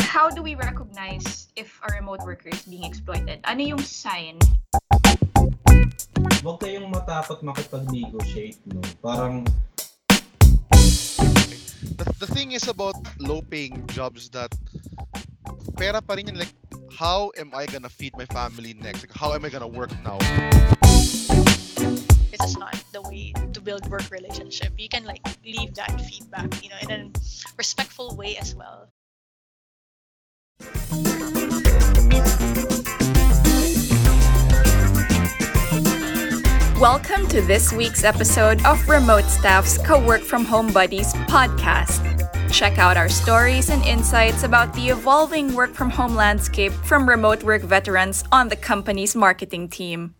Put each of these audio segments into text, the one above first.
How do we recognize if a remote worker is being exploited? Ano yung sign? Huwag kayong matakot makipag-negotiate, no? Parang, the, the thing is about low paying jobs that pera pa rin yun like how am I gonna feed my family next like how am I gonna work now this is not the way to build work relationship you can like leave that feedback you know in a respectful way as well Welcome to this week's episode of Remote Staff's Co-Work From Home Buddies podcast. Check out our stories and insights about the evolving work from home landscape from remote work veterans on the company's marketing team.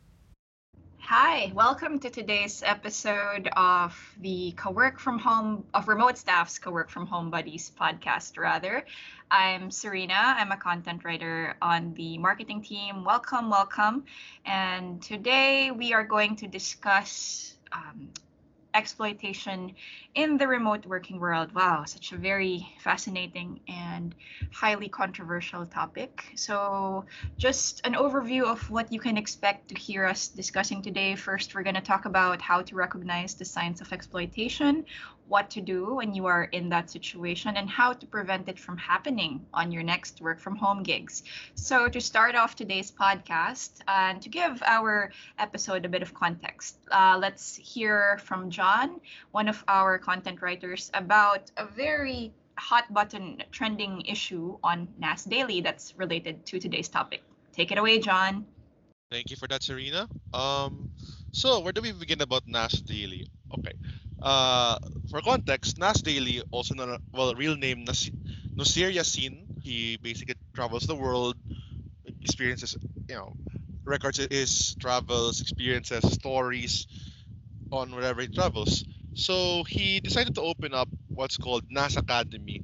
Hi, welcome to today's episode of the Co-Work From Home of Remote Staff's Co-Work From Home Buddies podcast rather. I'm Serena. I'm a content writer on the marketing team. Welcome, welcome. And today we are going to discuss um, exploitation in the remote working world. Wow, such a very fascinating and highly controversial topic. So, just an overview of what you can expect to hear us discussing today. First, we're going to talk about how to recognize the signs of exploitation, what to do when you are in that situation, and how to prevent it from happening on your next work from home gigs. So, to start off today's podcast and to give our episode a bit of context, uh, let's hear from John, one of our content writers, about a very hot button trending issue on NAS Daily that's related to today's topic. Take it away, John. thank you for that Serena um so where do we begin about NAS Daily okay uh for context NAS Daily also known well real name Nas- Nasir Yassin he basically travels the world experiences you know records his travels experiences stories on wherever he travels. So he decided to open up what's called NAS Academy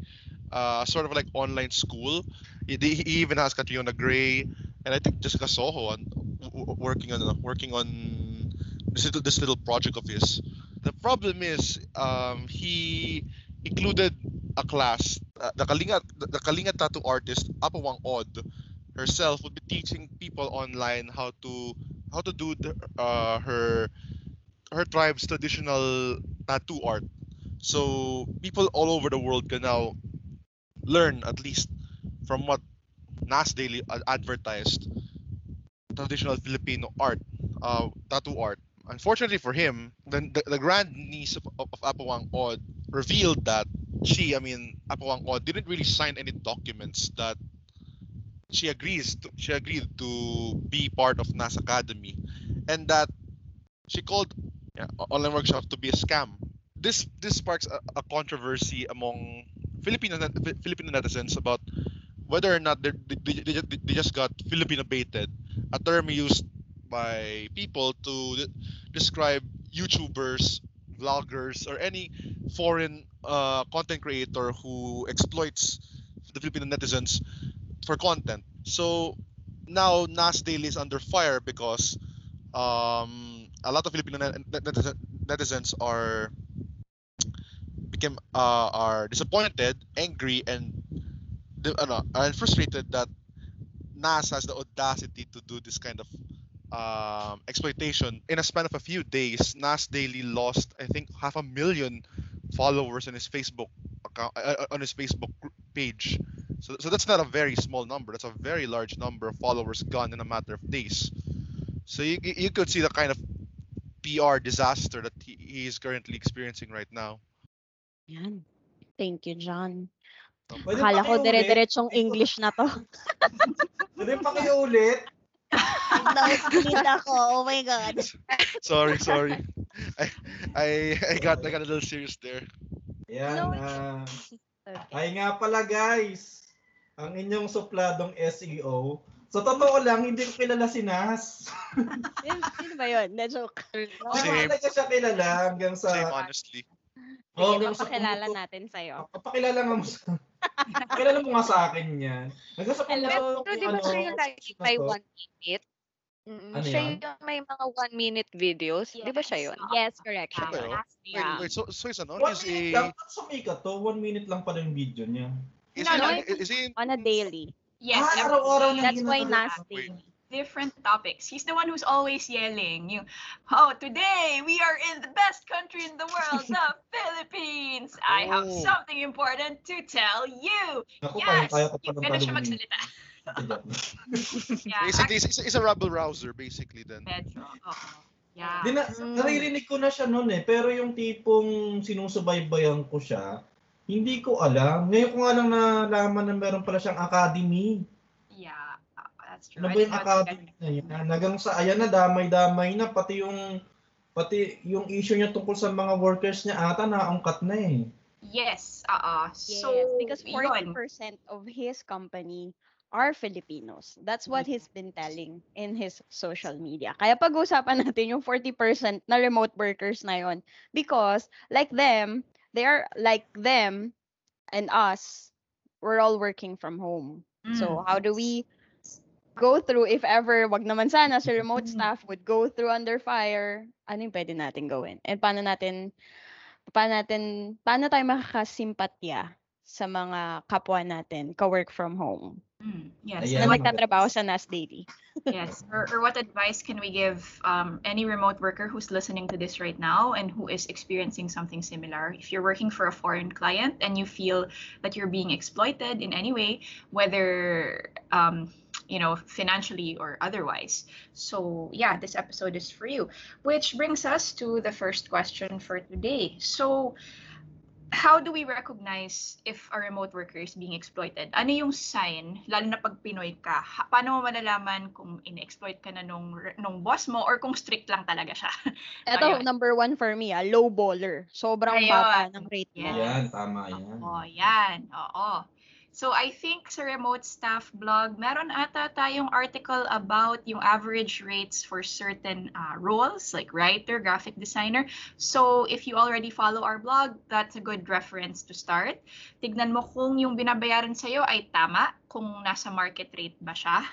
uh, sort of like online school. He, he even has Catriona Gray and I think Jessica Soho on working on working on this little, this little project of his. The problem is um, he included a class. Uh, the Kalinga the, the Kalinga tattoo artist Apawang Od herself would be teaching people online how to how to do the, uh, her her tribe's traditional tattoo art. So people all over the world can now learn at least from what Nas Daily advertised traditional Filipino art, uh, tattoo art. Unfortunately for him, the, the, the grand niece of, of, of Apawang Od revealed that she, I mean, Apawang Od, didn't really sign any documents that she agrees to, she agreed to be part of NAS Academy and that she called yeah, online workshop to be a scam. This this sparks a, a controversy among Filipino Filipino netizens about whether or not they, they, they, they just got Filipino baited, a term used by people to de- describe YouTubers, vloggers, or any foreign uh, content creator who exploits the Filipino netizens for content. So now NAS Daily is under fire because um, a lot of Filipino net- net- netizens are became uh, are disappointed, angry, and and frustrated that NAS has the audacity to do this kind of um, exploitation. In a span of a few days, NAS Daily lost, I think, half a million followers on his Facebook account, uh, uh, on his Facebook page. So, so that's not a very small number. That's a very large number of followers gone in a matter of days. So you, you you could see the kind of PR disaster that he, he is currently experiencing right now. Yan. Thank you, John. pwede Akala ko pakiulit? dire-diretsong English na to. Pwede pakiulit? Naulit ako. Oh my God. sorry, sorry. I, I I got I got a little serious there. Yan. No, ah, Okay. ay nga pala guys. Ang inyong supladong SEO. Sa totoo lang, hindi ko kilala si Nas. Sino, ba yun? Na joke. Hindi ko talaga siya kilala hanggang sa... Same honestly. Oh, Sige, sa papakilala pumutok- natin sa'yo. Papakilala nga mo sa... Pakilala mo nga sa akin yan. Sa Hello. Pero di ba ano, siya yung lagi may one minute? Mm, Ano siya yan? yung may mga one minute videos. Di ba siya yun? Yes, correct. Siya ba yun? Wait, Yeah. wait, so, so is ano? One Is minute a... lang. Ba't sumikat to? One minute lang pala yung video niya. Is, No, he, no, is he in- On a daily. Yes, ah, araw-araw day. niya That's why ginagawa. nasty. Different topics. He's the one who's always yelling, you, oh, today we are in the best country in the world, the Philippines. I have Oh. something important to tell you. Naku, Yes, ganun siya magsalita. Yeah, Basically, he's, he's a rebel rouser, basically, then. medyo. Oo. Yeah. Di na, Mm. naririnig ko na siya noon eh, pero yung tipong sinusubaybayan ko siya, hindi ko alam. Ngayon ko nga lang nalaman na meron pala siyang academy. Uh, that's true. Ano ba yung academy na yan? Hanggang sa, ayan na, damay-damay na, pati yung pati yung issue niya tungkol sa mga workers niya ata naangkat na eh. Yes, uh Yes, So, because 40% yun. of his company are Filipinos. That's what he's been telling in his social media. Kaya pag-usapan natin yung 40% na remote workers na yon because like them, they are like them and us, we're all working from home. So Mm. how do we go through if ever wag naman sana si remote staff would go through under fire, ano yung pwede natin gawin? And paano natin paano natin paano tayo makakasimpatya sa mga kapwa natin ka-work from home Mm, yes. Ayan. na And nagtatrabaho sa NAS Daily? yes. Or, or what advice can we give um, any remote worker who's listening to this right now and who is experiencing something similar? If you're working for a foreign client and you feel that you're being exploited in any way, whether um, you know financially or otherwise. So yeah, this episode is for you. Which brings us to the first question for today. So how do we recognize if a remote worker is being exploited? Ano yung sign, lalo na pag Pinoy ka, ha- paano mo malalaman kung in-exploit ka na nung, nung boss mo or kung strict lang talaga siya? Ito, Ayun. number one for me, ah, low baller. Sobrang Ayun. baba ng rate mo. Yes. Ayan, tama yan. Oo, yan. Oo. So I think sa remote staff blog, meron ata tayong article about yung average rates for certain uh, roles like writer, graphic designer. So if you already follow our blog, that's a good reference to start. Tignan mo kung yung binabayaran sa'yo ay tama, kung nasa market rate ba siya.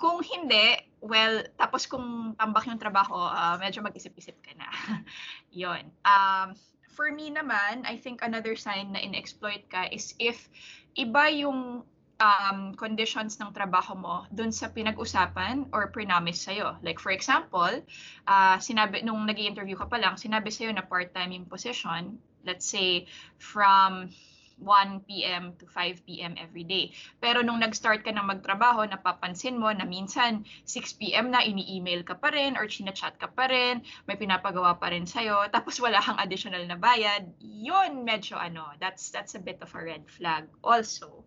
Kung hindi, well, tapos kung tambak yung trabaho, ah, medyo mag-isip-isip ka na. Yon. Um, for me naman, I think another sign na in-exploit ka is if iba yung um, conditions ng trabaho mo dun sa pinag-usapan or pre-promise sa'yo. Like for example, ah sinabi, nung nag interview ka pa lang, sinabi sa'yo na part-time yung position, let's say from 1 p.m. to 5 p.m. every day. Pero nung nag-start ka na magtrabaho, napapansin mo na minsan 6 p.m. na ini-email ka pa rin or chinachat ka pa rin, may pinapagawa pa rin sa'yo, tapos wala kang additional na bayad, yun medyo ano, that's that's a bit of a red flag also.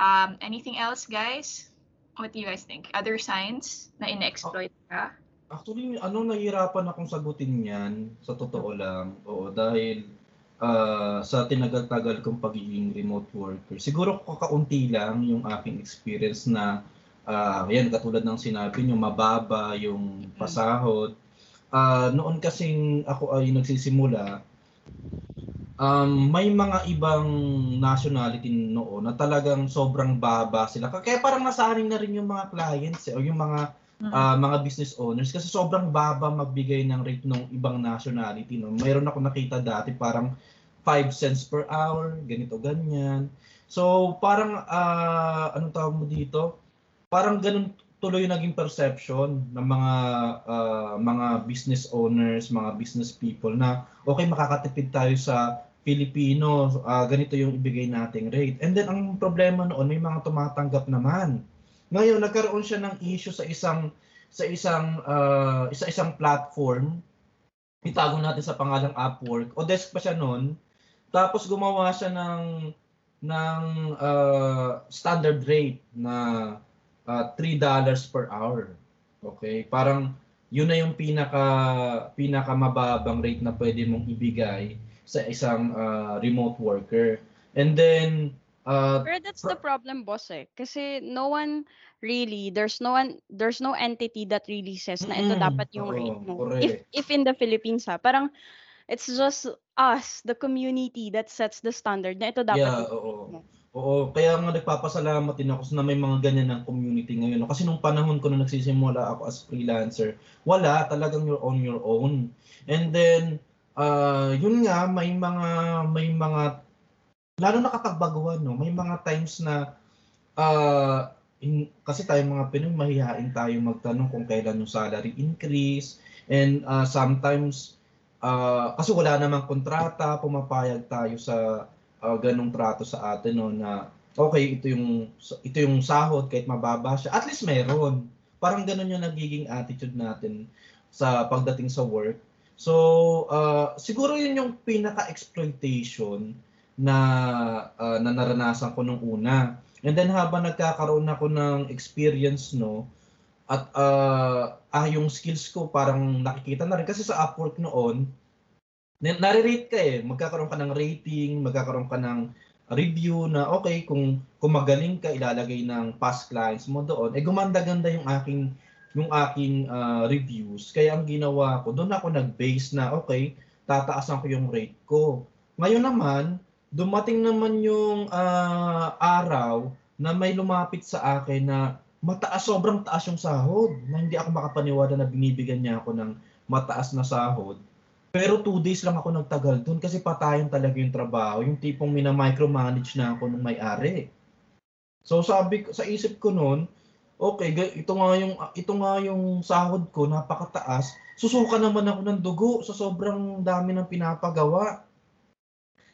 Um, anything else, guys? What do you guys think? Other signs na in-exploit ka? Actually, ano, nahihirapan akong sagutin yan, sa totoo lang. Oo, dahil ah, sa tinagal-tagal kong pagiging remote worker, siguro kakaunti lang yung aking experience na, ah, yan, katulad ng sinabi nyo, mababa yung pasahod. Ah, noon kasing ako ay nagsisimula, um, may mga ibang nationality noon na talagang sobrang baba sila. Kaya parang nasaring na rin yung mga clients eh, o yung mga Ah, mga business owners kasi sobrang baba magbigay ng rate ng ibang nationality. No? Mayroon ako nakita dati parang 5 cents per hour, ganito, ganyan. So parang, ah, anong tawag mo dito? Parang ganun tuloy naging perception ng mga ah, mga business owners, mga business people na okay makakatipid tayo sa Filipino, ah, ganito yung ibigay nating rate. And then ang problema noon may mga tumatanggap naman. Ngayon nagkaroon siya ng issue sa isang sa isang ah, isa-isang platform. Itago natin sa pangalang Upwork. O desk pa siya noon. Tapos gumawa siya ng ng ah, standard rate na ah, $3 per hour. Okay? Parang yun na yung pinaka pinaka mababang rate na pwede mong ibigay sa isang ah, remote worker. And then ah, Pero that's the problem, boss eh. Kasi no one really, there's no one, there's no entity that really says na ito dapat yung Oo, rate mo. correct. If, if in the Philippines ha, parang it's just us, the community that sets the standard na ito dapat Yeah, yung oo. mo. Oo, kaya nga nagpapasalamat din ako na may mga ganyan ng community ngayon. Kasi nung panahon ko na nagsisimula ako as freelancer, wala, talagang you're on your own. And then, ah yun nga, may mga, may mga lalo na kapag baguhan, no, may mga times na ah, in- kasi tayo mga Pinoy, mahihain tayo magtanong kung kailan yung salary increase. And ah, sometimes, ah, kasi wala namang kontrata, pumapayag tayo sa ah, ganong trato sa atin, no, na okay, ito yung, ito yung sahod, kahit mababa siya. At least meron. Parang ganun yung nagiging attitude natin sa pagdating sa work. So, ah, siguro yun yung pinaka-exploitation na, ah, na naranasan ko nung una. And then habang nagkakaroon ako ng experience, no, at ah, ah, yung skills ko parang nakikita na rin. Kasi sa Upwork noon, na- nare-rate ka eh. Magkakaroon ka ng rating, magkakaroon ka ng review na okay, kung, kung magaling ka, ilalagay ng past clients mo doon. Eh gumanda-ganda yung aking yung aking ah, reviews. Kaya ang ginawa ko, doon ako nag-base na okay, tataasan ko yung rate ko. Ngayon naman, dumating naman yung ah, araw na may lumapit sa akin na mataas, sobrang taas yung sahod. Na hindi ako makapaniwala na binibigyan niya ako ng mataas na sahod. Pero two days lang ako nagtagal doon kasi patayan talaga yung trabaho. Yung tipong mina-micromanage na ako nung may-ari. So sabi ko, sa isip ko noon, okay, ito nga yung ito nga yung sahod ko, napakataas. Susuka naman ako ng dugo sa sobrang dami ng pinapagawa.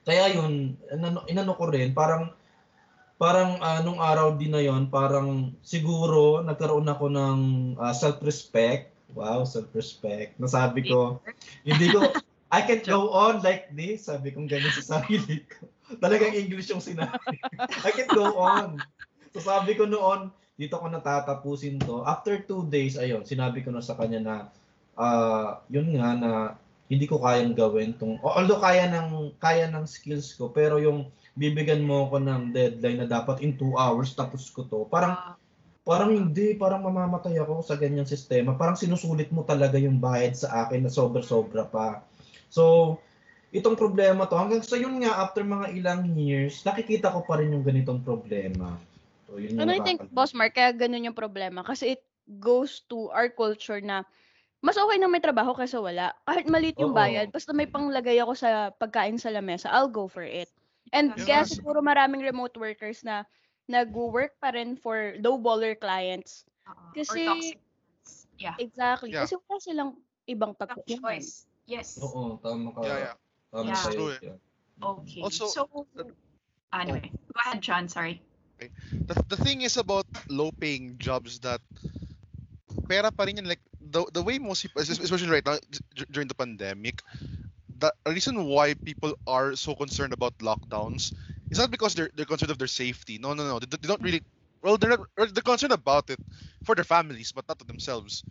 Kaya yun, inano, ko rin, parang parang ah, nung araw din na yon, parang siguro nagkaroon ako ng ah, self-respect. Wow, self-respect. Nasabi ko, hindi ko, I can't go on like this. Sabi kong ganyan sa sarili ko. Talagang English yung sinabi. I can't go on. So sabi ko noon, dito ko natatapusin to. After two days, ayun, sinabi ko na sa kanya na, ah, yun nga na, hindi ko kayang gawin tong, although kaya ng, kaya ng skills ko, pero yung bibigyan mo ako ng deadline na dapat in two hours tapos ko to. Parang, Ah, parang hindi, parang mamamatay ako sa ganyang sistema. Parang sinusulit mo talaga yung bayad sa akin na sobra-sobra pa. So, itong problema to, hanggang sa yun nga, after mga ilang years, nakikita ko pa rin yung ganitong problema. So, yun yung I think, Boss Mark, kaya ganun yung problema. Kasi it goes to our culture na mas okay na may trabaho kaysa wala. Kahit maliit yung Oo. bayad, basta may panglagay ako sa pagkain sa lamesa, I'll go for it. And Yes. kaya siguro maraming remote workers na nag-work pa rin for low-baller clients. oo. Kasi- Or toxic. Yeah. Exactly. Yeah. Kasi wala silang ibang Tough choice. Yes. Oo, tama ka. Yeah, yeah. Tama Yeah. True eh. yeah. Okay. Also, so, anyway, go ahead, John. Sorry. the, the thing is about low paying jobs that pera pa rin yan like the, the way most people especially right now during the pandemic the reason why people are so concerned about lockdowns is not because they're they're concerned of their safety. No no no. They, they don't really well they're not they're concerned about it for their families but not to themselves.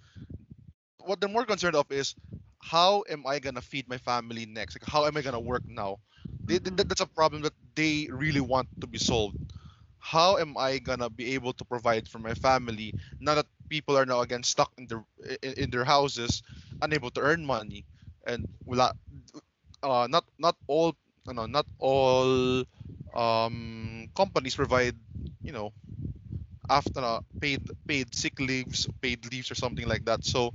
What they're more concerned of is how am i gonna feed my family next? Like how am i gonna work now? They, Mhm. that, that's a problem that they really want to be solved. How am I gonna be able to provide for my family now that people are now again stuck in their in, in their houses, unable to earn money, and wala, uh, not not all you know, not all um, companies provide you know after uh, paid paid sick leaves, paid leaves or something like that. So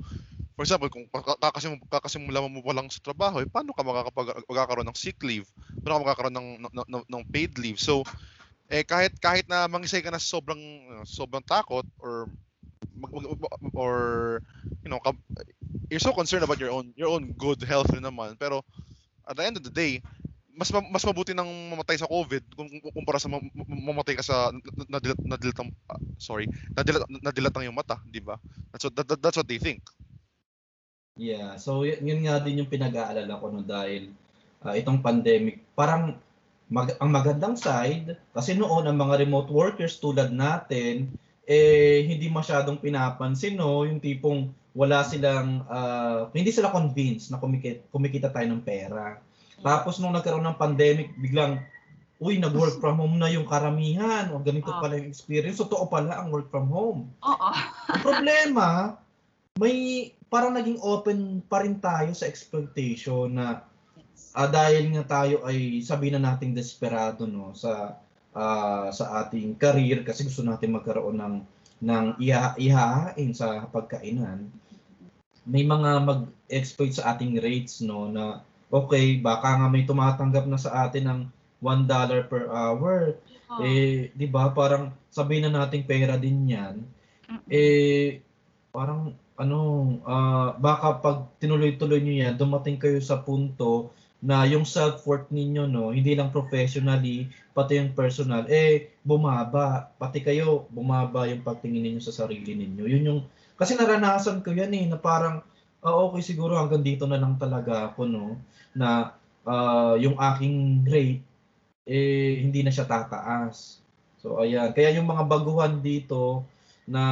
for example, kung kaka- kakasim, kakasimula mo pa lang sa trabaho, eh, paano ka makakapag, magkakaroon ng sick leave? Paano ka magkakaroon ng, ng, ng, ng paid leave? So, eh kahit kahit na mangisay ka na sobrang sobrang takot or mag, or you know you're so concerned about your own your own good health rin naman pero at the end of the day mas ma- mas mabuti nang mamatay sa COVID kumpara sa ma- ma- mamatay ka sa na- nadilat nadilat ang ah, sorry nadilat nadilat ang iyong mata di ba? That's what that, that- that's what they think. Yeah, so y- yun nga din yung pinag-aalala ko no dahil ah, itong pandemic, parang mag- ang magandang side, kasi noon ang mga remote workers tulad natin, eh hindi masyadong pinapansin no, yung tipong wala silang, ah, hindi sila convinced na kumikita, kumikita tayo ng pera. Tapos nung nagkaroon ng pandemic, biglang, uy, nag-work from home na yung karamihan, o ganito Ah. pala yung experience, totoo pala ang work from home. Oo. Ang problema, may parang naging open pa rin tayo sa expectation na ah, dahil nga tayo ay sabi na nating desperado no sa ah, sa ating career kasi gusto natin magkaroon ng ng iha, ihahain sa pagkainan. May mga mag-exploit sa ating rates no na okay, baka nga may tumatanggap na sa atin ng $1 per hour. Oh. Eh, 'di ba? Parang sabihin na nating pera din 'yan. Eh parang ano, ah, baka pag tinuloy-tuloy niyo 'yan, dumating kayo sa punto na yung self-worth ninyo no, hindi lang professionally, pati yung personal eh bumaba. Pati kayo bumaba yung pagtingin ninyo sa sarili ninyo. Yun yung kasi naranasan ko 'yan eh na parang ah, okay siguro hanggang dito na lang talaga ako no na ah, yung aking rate eh hindi na siya tataas. So ayan, kaya yung mga baguhan dito na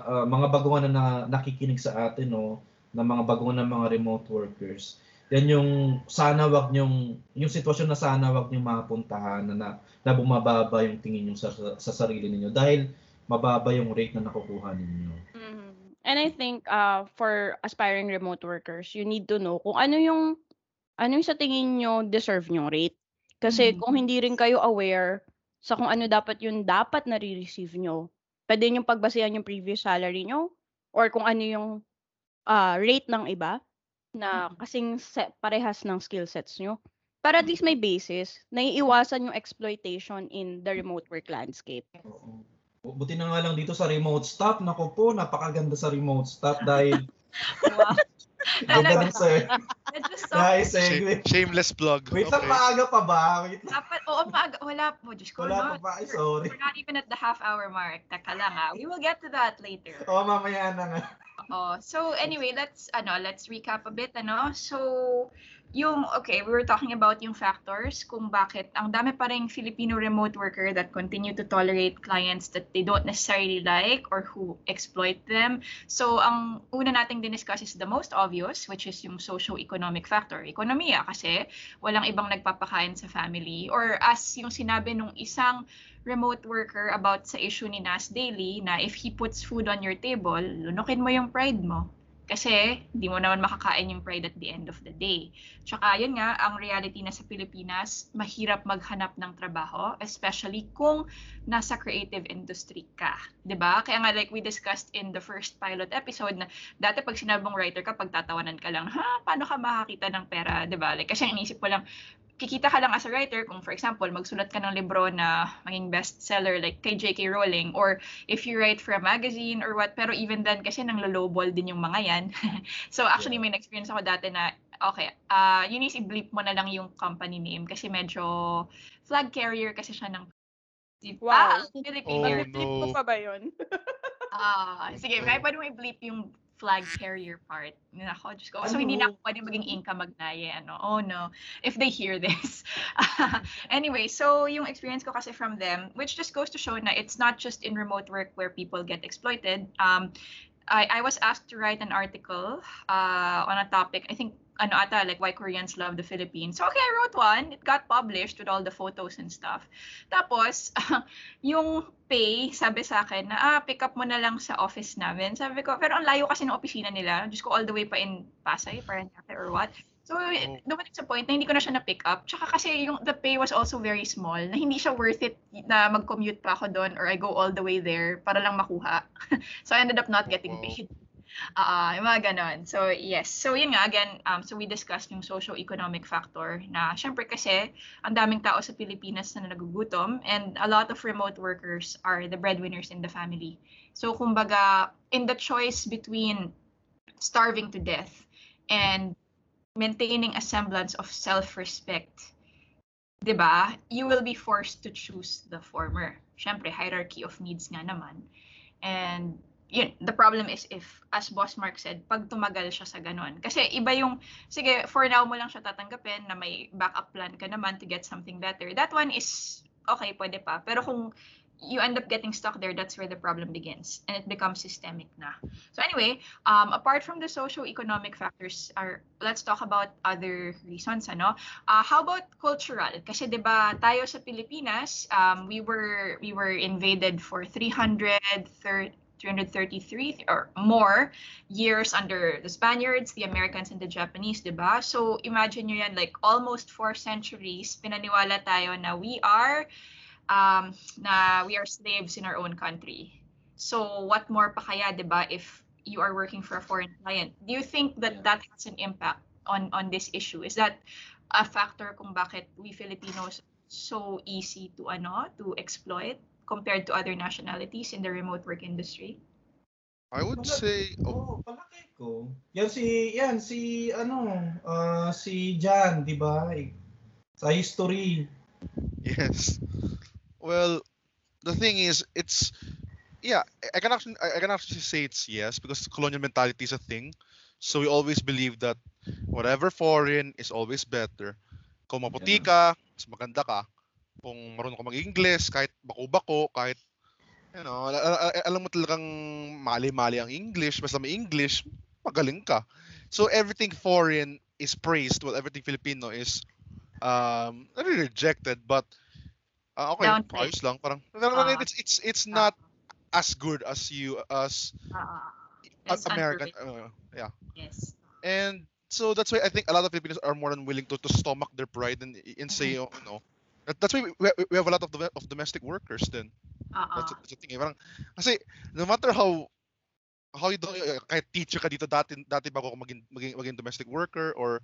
ah, mga baguhan na, na nakikinig sa atin no, na mga baguhan ng mga remote workers. Yan yung sana wag nyong yung sitwasyon na sana wag nyong mapuntahan na, na, na bumababa yung tingin niyo sa, sa, sa sarili ninyo dahil mababa yung rate na nakukuha ninyo. Mhm. And I think uh, for aspiring remote workers, you need to know kung ano yung ano yung sa tingin nyo deserve yung rate. Kasi Mhm. kung hindi rin kayo aware sa kung ano dapat yung dapat na receive nyo, pwede nyo pagbasehan yung previous salary nyo or kung ano yung ah, rate ng iba na kasing se- parehas ng skill sets nyo. Para at least may basis, naiiwasan yung exploitation in the remote work landscape. Buti na nga lang dito sa remote stop. Nako po, napakaganda sa remote stop dahil Wow. ganda ng sir. Segue. shameless plug. Wait lang, Okay. maaga pa ba? Wait. Dapat, oo, maaga. Wala po. Diyos ko, Wala pa no? ba? Ay, sorry. We're not even at the half hour mark. Teka lang ah. We will get to that later. Oo, mamaya na nga. Oh, so anyway, let's ano, let's recap a bit ano. So yung okay, we were talking about yung factors kung bakit ang dami pa ring Filipino remote worker that continue to tolerate clients that they don't necessarily like or who exploit them. So ang una nating diniscuss is the most obvious which is yung socio-economic factor. Ekonomiya kasi walang ibang nagpapakain sa family or as yung sinabi nung isang remote worker about sa issue ni Nas Daily na if he puts food on your table, lunukin mo yung pride mo. Kasi hindi mo naman makakain yung pride at the end of the day. Tsaka yun nga, ang reality na sa Pilipinas, mahirap maghanap ng trabaho, especially kung nasa creative industry ka. ba? Kaya nga like we discussed in the first pilot episode na dati pag sinabong writer ka, pagtatawanan ka lang, ha, paano ka makakita ng pera? ba? Like, kasi ang inisip ko lang, kikita ka lang as a writer kung for example magsulat ka ng libro na maging bestseller like kay J.K. Rowling or if you write for a magazine or what pero even then kasi nang lowball din yung mga yan so actually may experience ako dati na okay uh, yun is i-bleep mo na lang yung company name kasi medyo flag carrier kasi siya ng Wow. ah, Philippine Oh, Air- Flip ko no. pa ba yun? Ah, sige, kaya pwede mo i-bleep yung flag carrier part. Nako, Diyos ko. So, hindi na ako pwede maging Inka Magnaye. Ano? Oh, no. If they hear this. anyway, so yung experience ko kasi from them, which just goes to show na it's not just in remote work where people get exploited. Um, I, I was asked to write an article uh, on a topic, I think, ano ata, like why Koreans love the Philippines. So, okay, I wrote one. It got published with all the photos and stuff. Tapos, yung pay, sabi sa akin na, ah, pick up mo na lang sa office namin. Sabi ko, pero ang layo kasi ng opisina nila. Diyos ko, all the way pa in Pasay, Paranaque or what. So, Oh. dumating sa point na hindi ko na siya na-pick up. Tsaka kasi yung the pay was also very small, na hindi siya worth it na mag-commute pa ako doon or I go all the way there para lang makuha. so, I ended up not getting paid. Ah, yung mga ganon. So, yes. So, yun nga, again, um, so we discussed yung socio-economic factor na syempre kasi ang daming tao sa Pilipinas na nagugutom and a lot of remote workers are the breadwinners in the family. So, kumbaga, in the choice between starving to death and maintaining a semblance of self-respect, 'di ba? You will be forced to choose the former. Syempre, hierarchy of needs nga naman. And yun, the problem is if, as Boss Mark said, pag tumagal siya sa ganon. Kasi iba yung, sige, for now mo lang siya tatanggapin na may backup plan ka naman to get something better. That one is, okay, pwede pa. Pero kung you end up getting stuck there, that's where the problem begins. And it becomes systemic na. So anyway, um, apart from the socio-economic factors, are, let's talk about other reasons. Ano? Uh, how about cultural? Kasi 'di ba tayo sa Pilipinas, um, we were we were invaded for 300 333 or more years under the Spaniards, the Americans, and the Japanese, 'di ba? So imagine nyo yan, like almost four centuries, pinaniwala tayo na we are um, na we are slaves in our own country. So what more pa kaya, 'di ba, if you are working for a foreign client? Do you think that that has an impact on on this issue? Is that a factor kung bakit we Filipinos so easy to ano to exploit compared to other nationalities in the remote work industry? I would say, oh, Oh, palaki ko. Yan si yan si ano, ah, si Jan, 'di ba? Sa history. yes. Well, the thing is, it's yeah. I can actually I I can actually say it's yes because colonial mentality is a thing. So we always believe that whatever foreign is always better. Kung maputi ka, mas maganda ka. Kung marunong ka mag-English, kahit bako-bako, kahit you know, al- al- al- alam mo talagang mali-mali ang English, basta may English, magaling ka. So everything foreign is praised while everything Filipino is um not really rejected but uh, okay, Downplayed. ayos lang parang parang Ah. it's it's it's not as good as you as Ah, a- it's American uh, yeah. Yes. And so that's why I think a lot of Filipinos are more than willing to, to stomach their pride and and say, Mm-hmm. you know, that, that's why we, we, we have a lot of the, of domestic workers then. Ah, That's, ah. that's the thing. eh. Parang, kasi no matter how how you do, uh, kahit teacher ka dito dati dati bago ka maging, maging, maging domestic worker or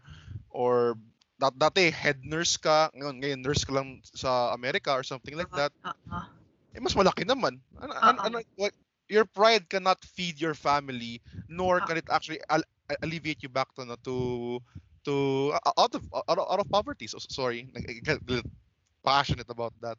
or dat, dati head nurse ka, ngayon, ngayon nurse ka lang sa America or something like that, Ah, ah. eh mas malaki naman. Ano, Oo. ano, what, your pride cannot feed your family nor Ah. can it actually al- alleviate you back to no, to to uh, out of out of, out of poverty. So sorry, passionate about that.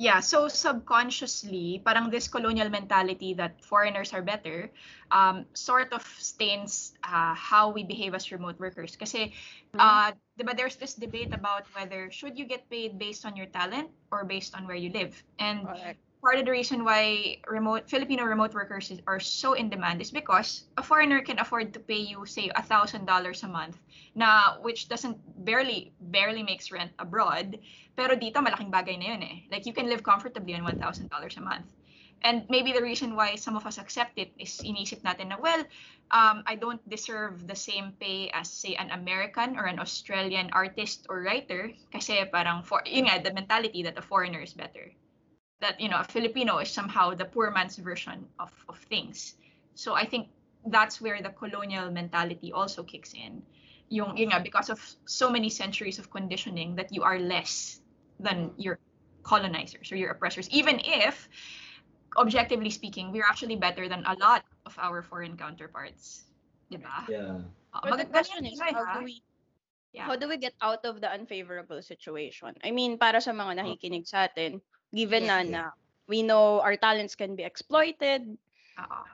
Yeah, so subconsciously, parang this colonial mentality that foreigners are better, um, sort of stains uh, how we behave as remote workers. Kasi, uh, diba, there's this debate about whether should you get paid based on your talent or based on where you live. And Correct. Part of the reason why remote Filipino remote workers is, are so in demand is because a foreigner can afford to pay you say a thousand dollars a month na which doesn't barely barely makes rent abroad pero dito malaking bagay na yun eh. Like you can live comfortably on one thousand dollars a month. And maybe the reason why some of us accept it is inisip natin na well um, I don't deserve the same pay as say an American or an Australian artist or writer kasi parang for yun nga the mentality that a foreigner is better that you know a Filipino is somehow the poor man's version of, of things. So I think that's where the colonial mentality also kicks in. Yung, yun nga, because of so many centuries of conditioning that you are less than your colonizers or your oppressors, even if objectively speaking, we're actually better than a lot of our foreign counterparts. Diba? Yeah. Uh, But the maganda question is, how do we Yeah. how do we get out of the unfavorable situation? I mean, para sa mga nakikinig sa atin, given na Yeah. na we know our talents can be exploited, Oo.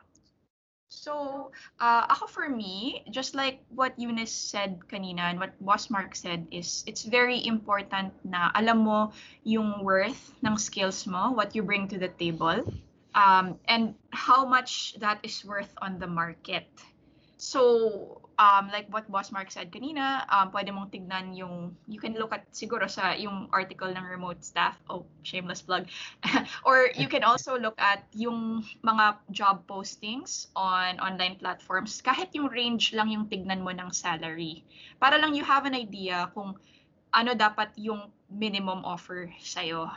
So, uh, ako for me, just like what Eunice said kanina and what Boss Mark said is it's very important na alam mo yung worth ng skills mo, what you bring to the table, um, and how much that is worth on the market. So, um, like what Boss Mark said kanina, um, pwede mong tignan yung, you can look at siguro sa yung article ng remote staff, oh, shameless plug, or you can also look at yung mga job postings on online platforms, kahit yung range lang yung tignan mo ng salary. Para lang you have an idea kung ano dapat yung minimum offer sa'yo.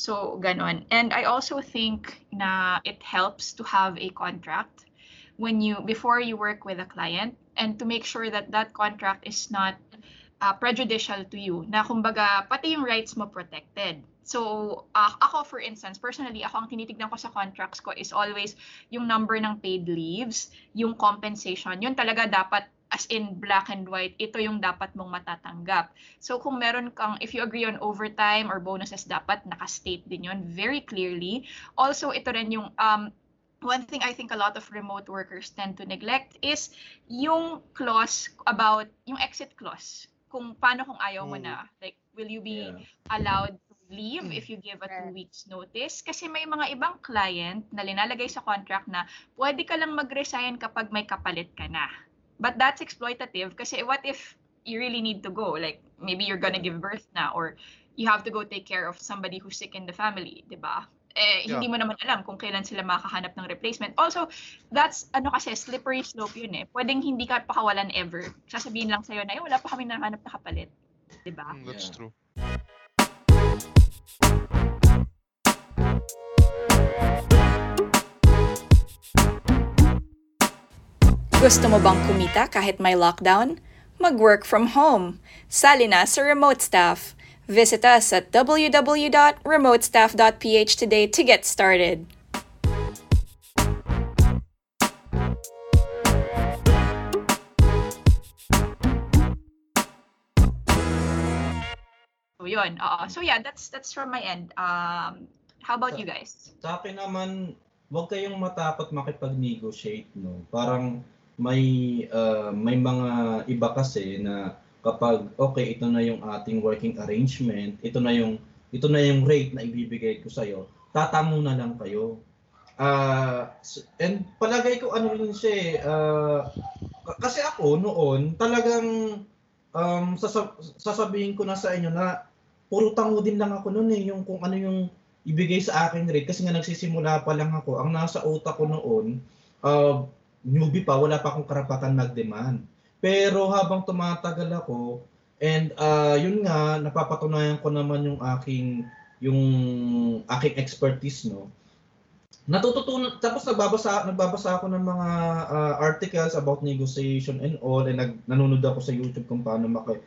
So, ganon. And I also think na it helps to have a contract when you before you work with a client and to make sure that that contract is not uh, prejudicial to you na kumbaga pati yung rights mo protected. So uh, ako for instance personally ako ang tinitignan ko sa contracts ko is always yung number ng paid leaves yung compensation. Yun talaga dapat as in black and white ito yung dapat mong matatanggap. So kung meron kang if you agree on overtime or bonuses dapat naka-state din yun very clearly. Also ito rin yung um, one thing I think a lot of remote workers tend to neglect is yung clause about yung exit clause. Kung paano kung ayaw mo na. Like, will you be Yeah. allowed to leave if you give a two weeks notice? Kasi may mga ibang client na linalagay sa contract na pwede ka lang mag-resign kapag may kapalit ka na. But that's exploitative kasi what if you really need to go? Like, maybe you're gonna give birth na or you have to go take care of somebody who's sick in the family, di ba? Eh, Yeah. hindi mo naman alam kung kailan sila makahanap ng replacement. Also, that's, ano kasi, slippery slope yun eh. Pwedeng hindi ka pakawalan ever. Sasabihin lang sa'yo na, eh, wala pa kami nahanap na kapalit. Diba? Mm, that's Yeah. true. Gusto mo bang kumita kahit may lockdown? Mag-work from home. Sali na sa remote staff. Visit us at www.remotestaff.ph today to get started. So yun. Oo. So yeah, that's that's from my end. Um, how about you guys? Sa akin naman, huwag kayong matakot makipag-negotiate, no? Parang may ah, may mga iba kasi na kapag okay, ito na yung ating working arrangement, ito na yung ito na yung rate na ibibigay ko sa tatamo na lang kayo. S- and palagay ko ano rin siya k- kasi ako noon talagang um, sasa- sasabihin ko na sa inyo na puro tango din lang ako noon eh, yung kung ano yung ibigay sa akin rate kasi nga nagsisimula pa lang ako. Ang nasa utak ko noon, uh, newbie pa, wala pa akong karapatan mag-demand. Pero habang tumatagal ako, and uh, yun nga, napapatunayan ko naman yung aking yung aking expertise, no? Natututunan, tapos nagbabasa, nagbabasa ako ng mga uh, articles about negotiation and all, and nag, nanonood ako sa YouTube kung paano maki,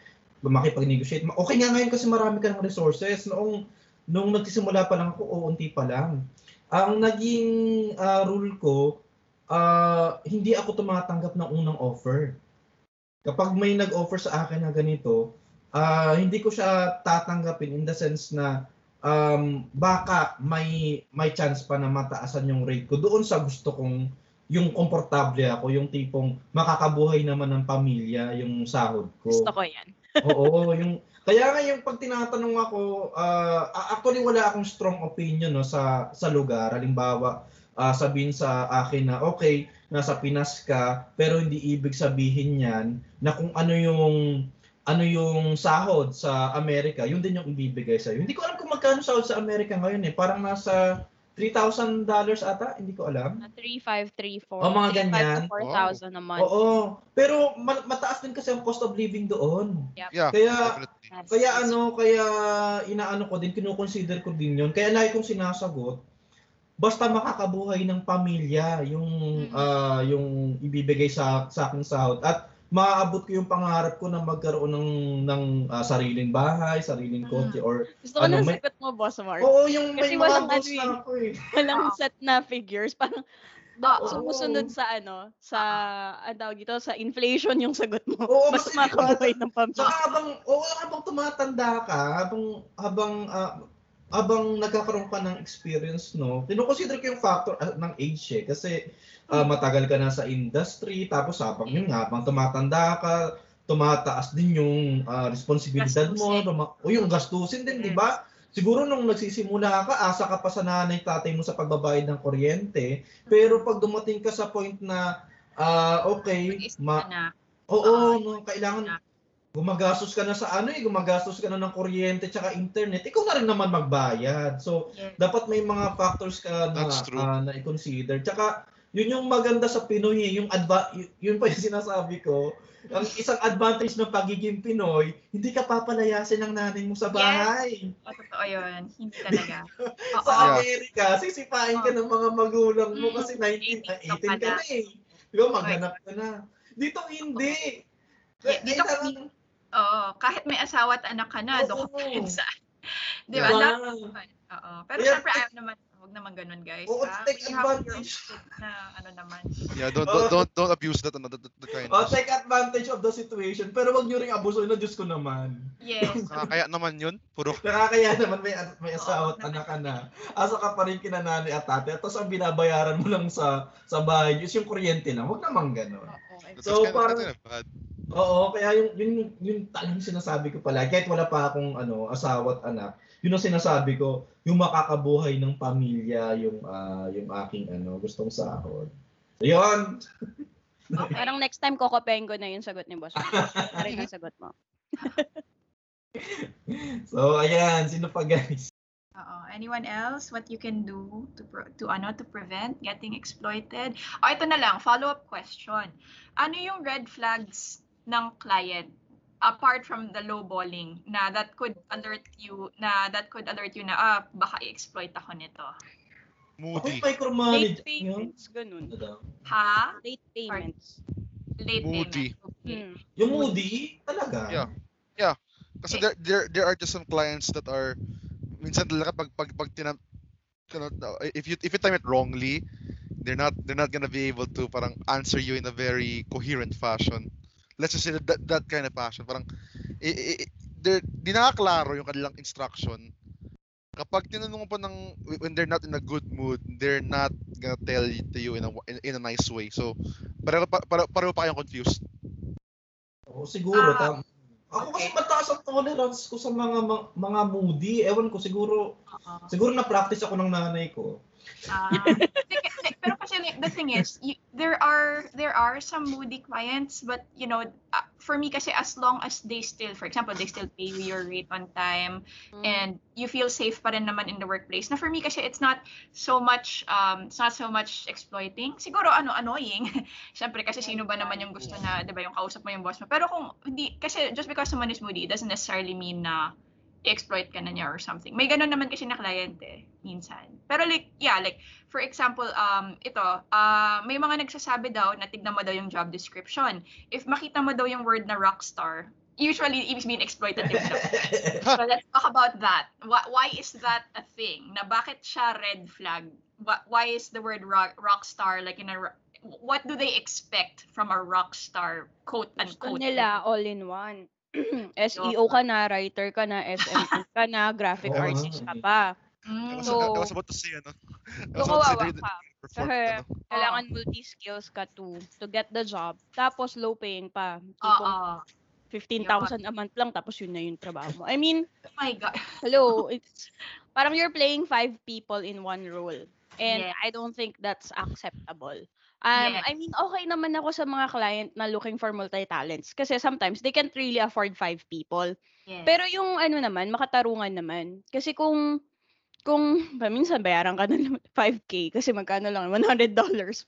makipag-negotiate. Okay nga ngayon kasi marami ka ng resources. Noong nung nagsisimula pa lang ako, o unti pa lang. Ang naging ah, rule ko, ah, hindi ako tumatanggap ng unang offer. Kapag may nag-offer sa akin na ganito, ah, hindi ko siya tatanggapin in the sense na um, baka may may chance pa na mataasan yung rate ko doon sa gusto kong yung komportable ako, yung tipong makakabuhay naman ng pamilya, yung sahod ko. Gusto ko yan. Oo, yung kaya nga yung pag tinatanong ako, ah, actually wala akong strong opinion no sa sa lugar. Halimbawa, ah, sabihin sa akin na okay, nasa Pinas ka, pero hindi ibig sabihin niyan na kung ano yung ano yung sahod sa Amerika, yun din yung ibibigay sa Hindi ko alam kung magkano sahod sa Amerika ngayon eh. Parang nasa $3,000 ata, hindi ko alam. Na 3,534. Oh, mga ganyan. 3,500 to 4,000 a month. Oo, pero ma- mataas din kasi ang cost of living doon. Yeah, Kaya definitely. Kaya ano, kaya inaano ko din, kinukonsider ko din yun. Kaya lagi kong sinasagot, basta makakabuhay ng pamilya yung Mm. ah, yung ibibigay sa sa aking sahod at maaabot ko yung pangarap ko na magkaroon ng ng ah, sariling bahay, sariling kotse or Gusto ko ano, na may- sagot mo, Boss Mark. Oo, yung may Kasi mga walang ano na ako eh. Walang set na figures. Parang da, Oo. sumusunod sa ano, sa, ang tawag dito, sa inflation yung sagot mo. Oo, Mas makabuhay ng pamilya. Saka habang oo, habang tumatanda ka, habang habang ah, habang nagkakaroon ka ng experience, no, kinoconsider ko yung factor ah, ng age eh. Kasi ah, matagal ka na sa industry, tapos habang yun nga, habang tumatanda ka, tumataas din yung ah, responsibilidad mo, tuma- o yung gastusin din, di ba? Siguro nung nagsisimula ka, asa ka pa sa nanay tatay mo sa pagbabayad ng kuryente. Pero pag dumating ka sa point na, ah, okay, ma- na. Oo, Ah, no, kailangan gumagastos ka na sa ano eh, gumagastos ka na ng kuryente tsaka internet, ikaw na rin naman magbayad. So, Yes. dapat may mga factors ka na, ah, na i-consider. Tsaka, yun yung maganda sa Pinoy, eh, yung adva- yun pa yung sinasabi ko, ang isang advantage ng pagiging Pinoy, hindi ka papalayasin ng nanay mo sa Yes. bahay. O, totoo yun. Hindi talaga. Sa. Amerika, sisipain ka ng mga magulang mo Mm, kasi 19, 18 ah, 18 ka ka na. eh. Di ba, maghanap ka na. Dito hindi. Yeah, dito Oo. Kahit may asawa at anak ka na, doon ka pa rin Oo. sa... Di ba? Diba? Dapat- Oo. Pero Kaya- syempre, ayaw naman, huwag naman ganun, guys. Oo, ah. take advantage. na ano naman. Yeah, don't Oh. don't don't, don't abuse that ano, that, that, kind Oh, of. take advantage of the situation. Pero wag nyo ring abusuin na Diyos ko naman. Yes. Kaya naman yun, puro Nakakaya naman may, may asawa at anak ka na. Asa ka pa rin kina nanay at tate. Tapos ang binabayaran mo lang sa sa bahay is yung kuryente lang. Wag naman ganun. Oo. that's, So, parang- kind of. Oo, kaya yung yun yung talagang sinasabi ko pala. Kahit wala pa akong ano, asawa at anak, yun ang sinasabi ko, yung makakabuhay ng pamilya, yung ah, yung aking ano, gustong sahod. So, yun. Okay. Parang next time kokopyahin ko na yung sagot ni Boss Mark. Ano rin ang sagot mo. So, ayan, sino pa guys? Oo. Anyone else? What you can do to pro- to ano to prevent getting exploited? O ito na lang, follow-up question. Ano yung red flags ng client apart from the lowballing na that could alert you na that could alert you na ah baka i-exploit ako nito. Ako Moody. yung micromanage. Late payments, ganun. Ano? Ha? Late payments. Late Moody. payment. Okay. Hmm. Yung moody, talaga. Yeah. Kasi there, there, there are just some clients that are, minsan talaga pag, pag, pag tinam- if you, if you time it wrongly, they're not, they're not gonna be able to parang answer you in a very coherent fashion. Let's just say that, that, that kind of fashion. Parang, i, i- they're, di nakaklaro yung kanilang instruction. Kapag tinanong mo pa ng, when they're not in a good mood, they're not gonna tell it to you in a, in, in a nice way. So, pareho, pa- pareho, pareho pa kayong confused. Oo, siguro. Ah, tam- ako kasi mataas ang tolerance ko sa mga mga, mga moody. Ewan ko, siguro, Oo. siguro na-practice ako ng nanay ko. Ah, like, pero kasi the thing is, you, there are there are some moody clients, but you know, uh, for me kasi as long as they still, for example, they still pay you your rate on time, Mm. and you feel safe pa rin naman in the workplace. Na for me kasi it's not so much um it's not so much exploiting. Siguro ano annoying. Syempre kasi sino ba naman yung gusto na, 'di ba, yung kausap mo yung boss mo. Pero kung hindi kasi just because someone is moody, it doesn't necessarily mean na i-exploit ka na niya or something. May ganun naman kasi na client eh, minsan. Pero like, yeah, like, for example, um, ito, uh, may mga nagsasabi daw na tignan mo daw yung job description. If makita mo daw yung word na rockstar, usually it's being exploitative daw. So let's talk about that. Why, why is that a thing? Na bakit siya red flag? Why, why is the word rock, rock star like in a ro- what do they expect from a rock star quote Gusto unquote? nila all in one. SEO ka na, writer ka na, SMM ka na, graphic artist ka pa. Mm. So, I was about to say, ano? I was So, about to say, ka. perform- Kasi ano? kailangan multi-skills ka to to get the job. Tapos low paying pa. Tipong 15,000 a month lang tapos yun na yung trabaho mo. I mean, Oh my God. hello, it's parang you're playing five people in one role. And Yeah. I don't think that's acceptable. Um, Yeah. I mean, okay naman ako sa mga client na looking for multi-talents. Kasi sometimes they can't really afford five people. Yes. Pero yung ano naman, makatarungan naman. Kasi kung kung ba, minsan bayaran ka ng 5k kasi magkano lang $100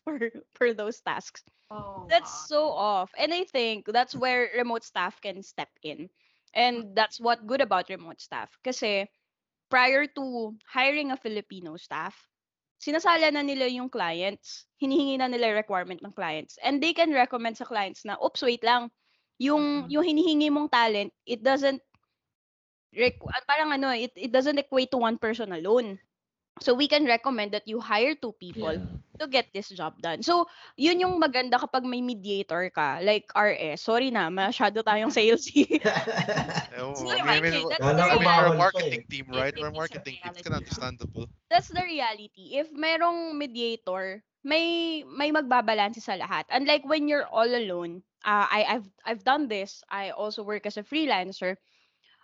per per those tasks. Oh, That's wow. so off. And I think that's where remote staff can step in. And that's what good about remote staff. Kasi prior to hiring a Filipino staff, sinasala na nila yung clients, hinihingi na nila requirement ng clients. And they can recommend sa clients na, oops, wait lang, yung, Mhm. yung hinihingi mong talent, it doesn't, requ- parang ano, it, it doesn't equate to one person alone. So we can recommend that you hire two people Yeah. to get this job done. So, yun yung maganda kapag may mediator ka, like RS. Sorry na, masyado tayong salesy. It's I mean, I mean, that's I we're a marketing team, right? We're a marketing team. It's reality. kind of understandable. That's the reality. If merong mediator, may may magbabalanse sa lahat. Unlike when you're all alone, uh, I I've I've done this. I also work as a freelancer.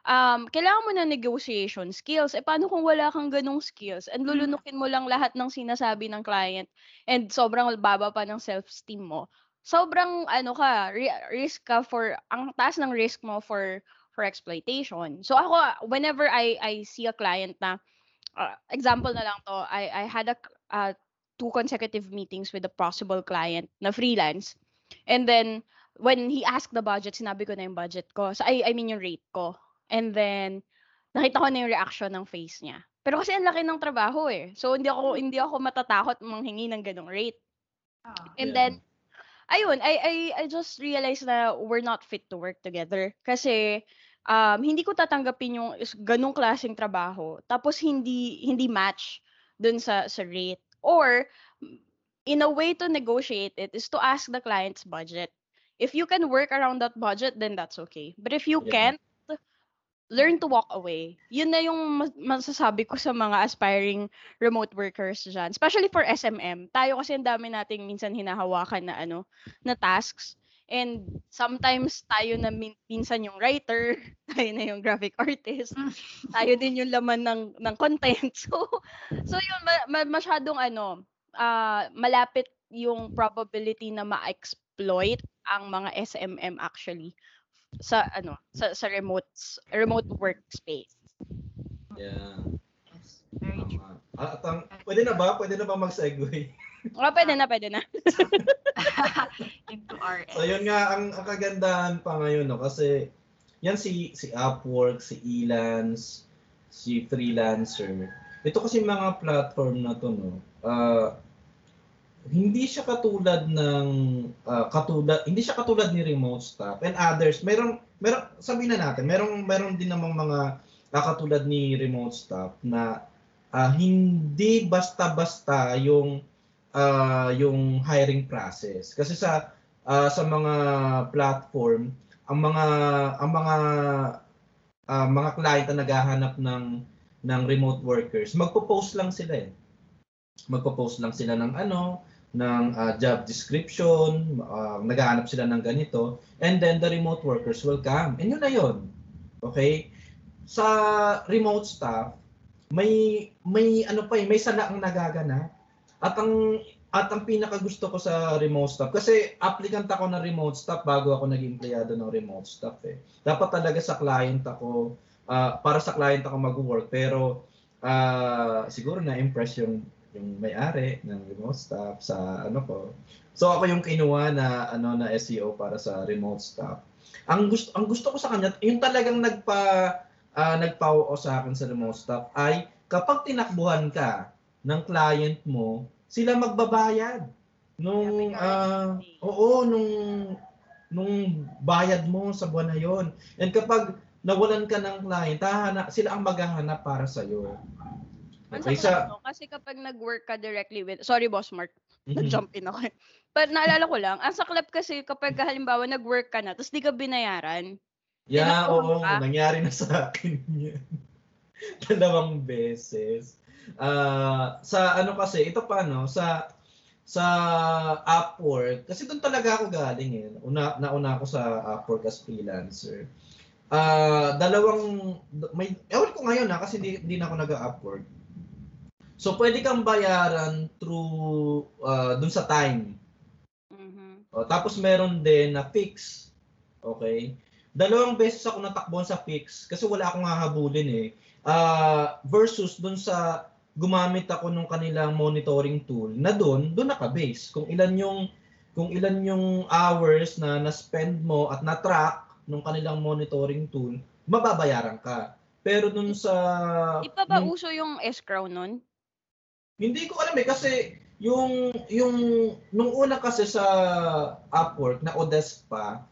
Um, kailangan mo ng negotiation skills. Eh, paano kung wala kang ganong skills? And lulunukin mo lang lahat ng sinasabi ng client and sobrang baba pa ng self-esteem mo. Sobrang, ano ka, ri- risk ka for, ang taas ng risk mo for for exploitation. So ako, whenever I I see a client na, uh, example na lang to, I I had a uh, two consecutive meetings with a possible client na freelance. And then, when he asked the budget, sinabi ko na yung budget ko. So, I, I mean yung rate ko. And then, nakita ko na yung reaction ng face niya. Pero kasi ang laki ng trabaho eh. So, hindi ako, hindi ako matatakot manghingi ng ganong rate. Ah. And Yeah. then, ayun, I, I, I just realized na we're not fit to work together. Kasi, um, hindi ko tatanggapin yung is- ganong klaseng trabaho. Tapos, hindi, hindi match dun sa, sa rate. Or, in a way to negotiate it is to ask the client's budget. If you can work around that budget, then that's okay. But if you Yeah. can't, learn to walk away. Yun na yung mas- masasabi ko sa mga aspiring remote workers dyan. Especially for SMM. Tayo kasi ang dami nating minsan hinahawakan na ano, na tasks. And sometimes tayo na min- minsan yung writer, tayo na yung graphic artist, tayo din yung laman ng ng content. So so yun ma- ma- masyadong ano, ah malapit yung probability na ma-exploit ang mga SMM actually sa ano sa sa remote remote workspace. Yeah. Yes, very true. Tama. Ah, At ang, pwede na ba? Pwede na ba mag-segue? Ah, pwede na, pwede na. Into RS. So yun nga ang, ang kagandahan pa ngayon no kasi yan si si Upwork, si Elance, si Freelancer. Ito kasi mga platform na to no. ah, hindi siya katulad ng ah, katulad hindi siya katulad ni remote staff and others. Meron meron sabihin na natin meron meron din namang mga ah, katulad ni remote staff na ah, hindi basta-basta yung ah, yung hiring process. Kasi sa ah, sa mga platform ang mga ang mga ah, mga client na naghahanap ng ng remote workers magpo-post lang sila eh. Magpo-post lang sila ng ano ng ah, job description, ah, naghahanap sila ng ganito, and then the remote workers will come. And yun na yun. Okay? Sa remote staff, may may ano pa eh, may sala ang nagaganap. At ang at ang pinaka gusto ko sa remote staff kasi applicant ako ng remote staff bago ako naging empleyado ng remote staff eh. Dapat talaga sa client ako ah, para sa client ako mag-work pero ah, siguro na impress yung yung may-ari ng remote staff sa ano ko. So ako yung kinuha na ano na SEO para sa remote staff. Ang gusto ang gusto ko sa kanya, yung talagang nagpa uh, nagpao sa akin sa remote staff ay kapag tinakbuhan ka ng client mo, sila magbabayad. Nung ah, oo, nung nung bayad mo sa buwan na yon. And kapag nawalan ka ng client, hahana, sila ang maghahanap para sa iyo. Ang Okay, saklap sa no? Kasi kapag nag-work ka directly with, sorry boss Mark, Mhm. nag-jump in ako. But naalala ko lang, ang saklap kasi kapag halimbawa nag-work ka na, tapos di ka binayaran. Yeah, oo, ka? nangyari na sa akin yan. Dalawang beses. Ah, sa ano kasi, ito pa no, sa sa Upwork, kasi doon talaga ako galing eh. Una, nauna ako sa Upwork as freelancer. Ah, dalawang may ewan ko ngayon na kasi hindi, hindi na ako nag-Upwork. So pwede kang bayaran through ah, dun sa time. Mhm. O, tapos meron din na fix. Okay? Dalawang beses ako natakbuhan sa fix kasi wala akong hahabulin eh. Ah, versus dun sa gumamit ako nung kanilang monitoring tool na doon, doon naka-base. Kung ilan yung kung ilan yung hours na na-spend mo at na-track nung kanilang monitoring tool, mababayaran ka. Pero dun sa Di pa ba nung- uso yung escrow nun? Hindi ko alam eh kasi yung yung nung una kasi sa Upwork na Odesk pa,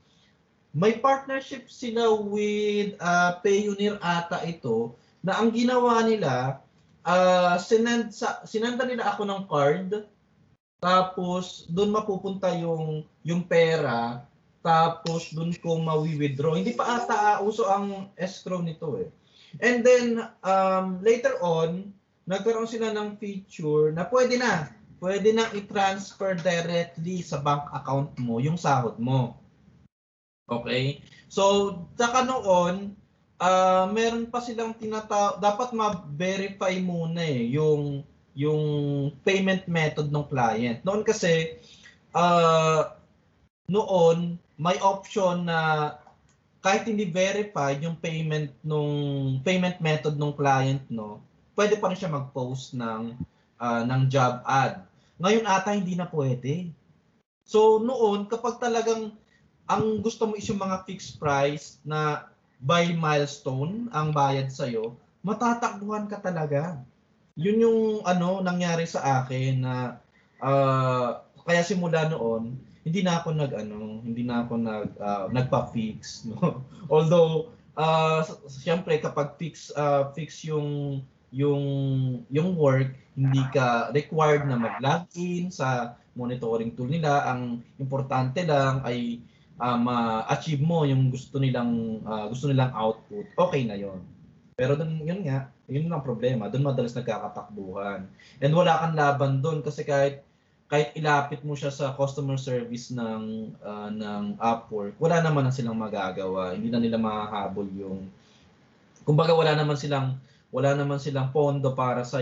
may partnership sila with uh, Payoneer ata ito na ang ginawa nila uh, sinend sa sinenda nila ako ng card tapos doon mapupunta yung yung pera tapos doon ko mawi-withdraw. Hindi pa ata uso ang escrow nito eh. And then um, later on nagkaroon sila ng feature na pwede na, pwede na i-transfer directly sa bank account mo yung sahod mo. Okay? So, saka noon, ah meron pa silang tinata dapat ma-verify muna eh yung yung payment method ng client. Noon kasi ah noon may option na kahit hindi verified yung payment nung payment method ng client no, pwede pa rin siya mag-post ng ah, ng job ad. Ngayon ata hindi na pwede. So noon kapag talagang ang gusto mo is yung mga fixed price na by milestone ang bayad sa matatakbuhan ka talaga. Yun yung ano nangyari sa akin na ah, kaya simula noon hindi na ako nag ano, hindi na ako nag ah, nagpa-fix no. Although ah siyempre kapag fix ah, fix yung yung yung work hindi ka required na mag-login sa monitoring tool nila. Ang importante lang ay ah, ma-achieve mo yung gusto nilang ah, gusto nilang output. Okay na yon pero dun yun nga yun lang ang problema. Doon madalas nagkakatakbuhan. And wala kang laban doon kasi kahit kahit ilapit mo siya sa customer service ng ah, ng Upwork wala naman na silang magagawa. Hindi na nila mahahabol yung kumbaga wala naman silang wala naman silang pondo para sa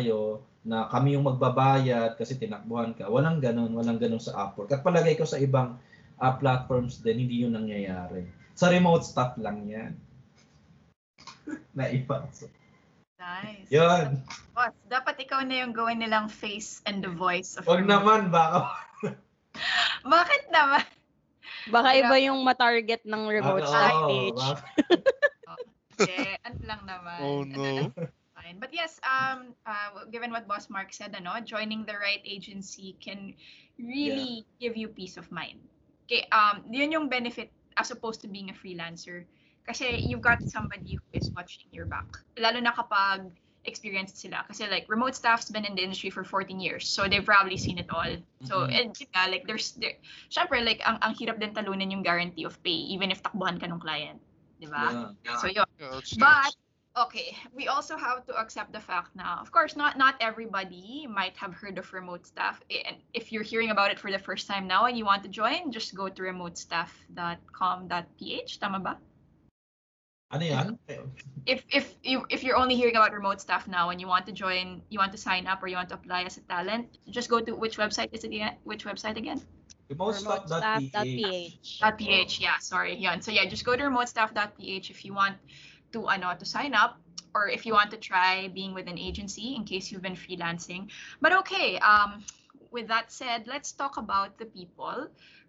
na kami yung magbabayad kasi tinakbuhan ka. Walang ganun, walang ganun sa Upwork. At palagay ko sa ibang ah, platforms din, hindi yun nangyayari. Sa remote stuff lang yan. Naipasok. Nice. Yun. Boss, dapat ikaw na yung gawin nilang face and the voice of Huwag naman, baka. Bakit naman? Baka iba yung matarget ng remote Oo, staff oo, page. baka- Okay, ano lang naman. Oh ano no. lang, fine. But yes, um, uh, given what Boss Mark said, ano, joining the right agency can really give you peace of mind. Okay, um, yun yung benefit as opposed to being a freelancer. Kasi you've got somebody who is watching your back. Lalo na kapag experienced sila. Kasi like remote staff's been in the industry for 14 years. So they've probably seen it all. So Mhm. and yun nga, like there's there, syempre like ang ang hirap din talunin yung guarantee of pay even if takbuhan ka ng client, 'di ba? Yeah. So yun. Yeah, that's But. Okay, we also have to accept the fact now. Of course, not not everybody might have heard of remote staff. And if you're hearing about it for the first time now and you want to join, just go to remotestaff.com.ph. Tama ba? Ano yan? If if you if you're only hearing about remote staff now and you want to join, you want to sign up or you want to apply as a talent, just go to which website is it again? Which website again? Remotestaff.ph. Remotestaff.ph. .ph. Yeah, sorry. Yun. So yeah, just go to remotestaff.ph if you want to ano to sign up or if you want to try being with an agency in case you've been freelancing. But okay, um with that said, let's talk about the people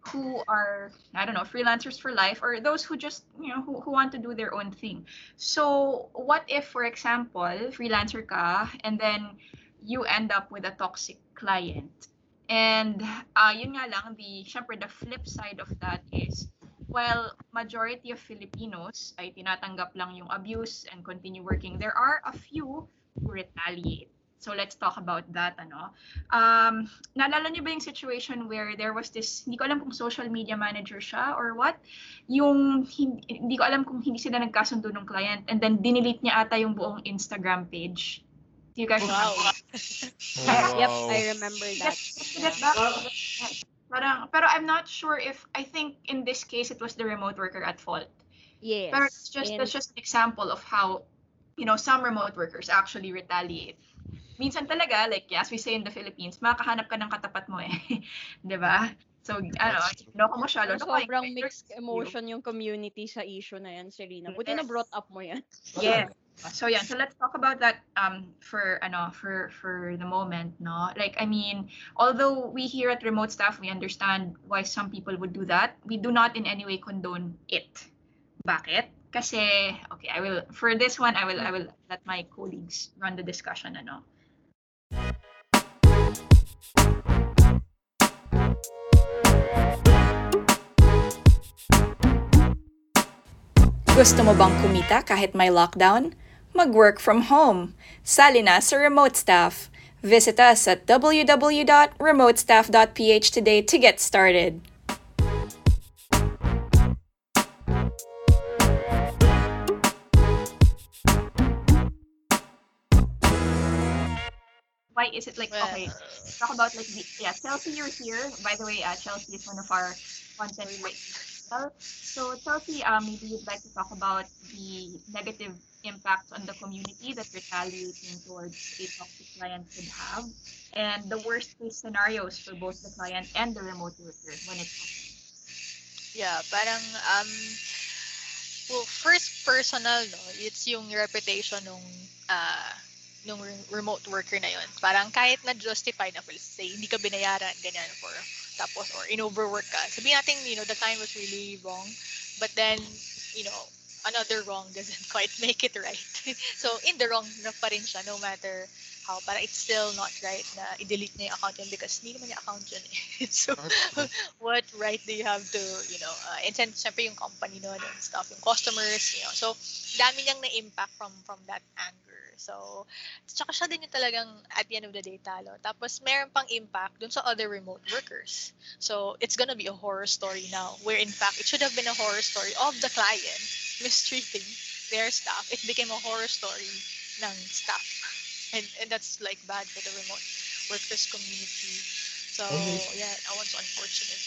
who are I don't know, freelancers for life or those who just, you know, who, who want to do their own thing. So, what if for example, freelancer ka and then you end up with a toxic client? And uh, yun nga lang, the, the flip side of that is, while majority of Filipinos ay tinatanggap lang yung abuse and continue working, there are a few who retaliate. So let's talk about that, ano. Um, naalala niyo ba yung situation where there was this, hindi ko alam kung social media manager siya or what, yung, hindi, hindi ko alam kung hindi sila nagkasundo ng client and then dinilit niya ata yung buong Instagram page. Do you guys Wow. Oh, Yep, wow. I remember that. Get, get back. Parang, pero I'm not sure if, I think in this case, it was the remote worker at fault. Yes. Pero it's just, and- that's just an example of how, you know, some remote workers actually retaliate. Minsan talaga, like, as we say in the Philippines, makakahanap ka ng katapat mo eh. Di ba? So, ano, loko mo siya, So, loko ko, sobrang mixed emotion yung community sa issue na yan, Serena. Buti na Yes. brought up mo yan. Yes. So yeah, so let's talk about that um for ano for for the moment, no? Like I mean, although we here at remote staff we understand why some people would do that, we do not in any way condone it. Bakit? Kasi okay, I will for this one I will I will let my colleagues run the discussion ano. Gusto mo bang kumita kahit may lockdown? Mag-work from home. Sali na sa Remote Staff. Visit us at www.remotestaff.ph today to get started. Why is it like Well, okay? Talk about like the yeah Chelsea, you're here. By the way, uh, Chelsea is one of our content creators. Well, So Chelsea, um, maybe you'd like to talk about the negative impacts on the community that retaliating towards a toxic client could have, and the worst case scenarios for both the client and the remote worker when it happens. Yeah, parang um well, first personal no, it's yung reputation nung uh nung re- remote worker na yun. Parang kahit na justify na let's say hindi ka binayaran ganyan for tapos or in-overwork ka. Sabihin natin, you know, the client was really wrong, but then, you know, another wrong doesn't quite make it right. so, in the wrong na pa rin siya no matter how. Parang it's still not right na i-delete na yung account yun because hindi naman yung account yun eh. so, what right do you have to, you know, uh, and then syempre yung company nun and stuff, yung customers, you know. So, dami niyang na-impact from from that anger. So, tsaka siya din yung talagang at the end of the day talo. Tapos, meron pang impact dun sa other remote workers. So, it's gonna be a horror story now where in fact, it should have been a horror story of the client mistreating their staff. It became a horror story ng staff. And, and that's like bad for the remote workers community. So, Okay. yeah, that one's unfortunate.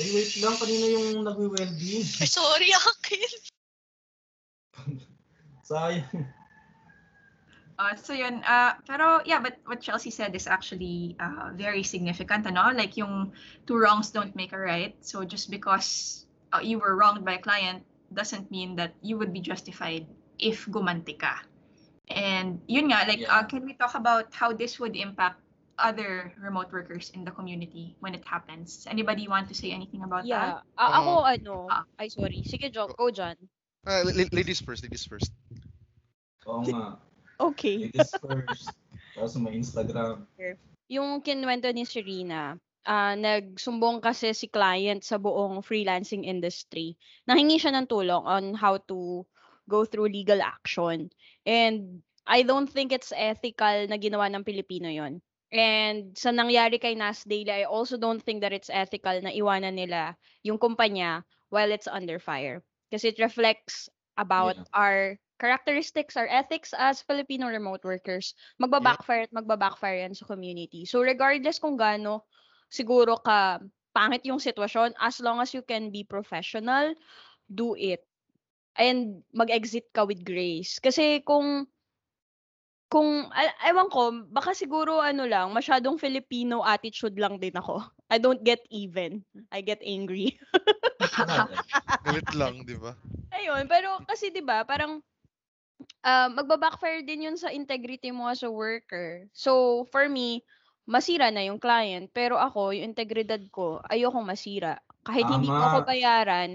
Ay, wait lang. Kanina yung nagwi-welding. Ay, sorry, Akin. Sayang. Uh, so yun, uh, pero yeah, but what Chelsea said is actually uh, very significant, ano? Like yung two wrongs don't make a right. So just because uh, you were wronged by a client doesn't mean that you would be justified if gumanti ka. And yun nga, like, uh, Yeah. can we talk about how this would impact other remote workers in the community when it happens? Anybody want to say anything about that? Yeah. Ah, ako, Uh, ano, ah. ay sorry. Sige, Jo, go John. Uh, la- la- ladies first, ladies first. Oo nga. Okay. Ladies first. Tapos may Instagram. Yung kinwento ni Serena, ah nagsumbong kasi si client sa buong freelancing industry. Nanghingi siya ng tulong on how to go through legal action. And I don't think it's ethical na ginawa ng Pilipino yon. And sa nangyari kay Nas Daily, I also don't think that it's ethical na iwanan nila yung kumpanya while it's under fire. Kasi it reflects about Yeah. our characteristics, our ethics as Filipino remote workers. Magba-backfire at magba-backfire yan sa community. So regardless kung gaano siguro ka pangit yung sitwasyon, as long as you can be professional, do it. And mag-exit ka with grace. Kasi kung kung al- ewan ko, baka siguro ano lang, masyadong Filipino attitude lang din ako. I don't get even. I get angry. Galit lang, di ba? Ayun, pero kasi 'di ba, parang ah, magba-backfire din 'yun sa integrity mo as a worker. So, for me, masira na yung client, pero ako, yung integridad ko, ayokong masira. Kahit hindi ko ako Tama. bayaran,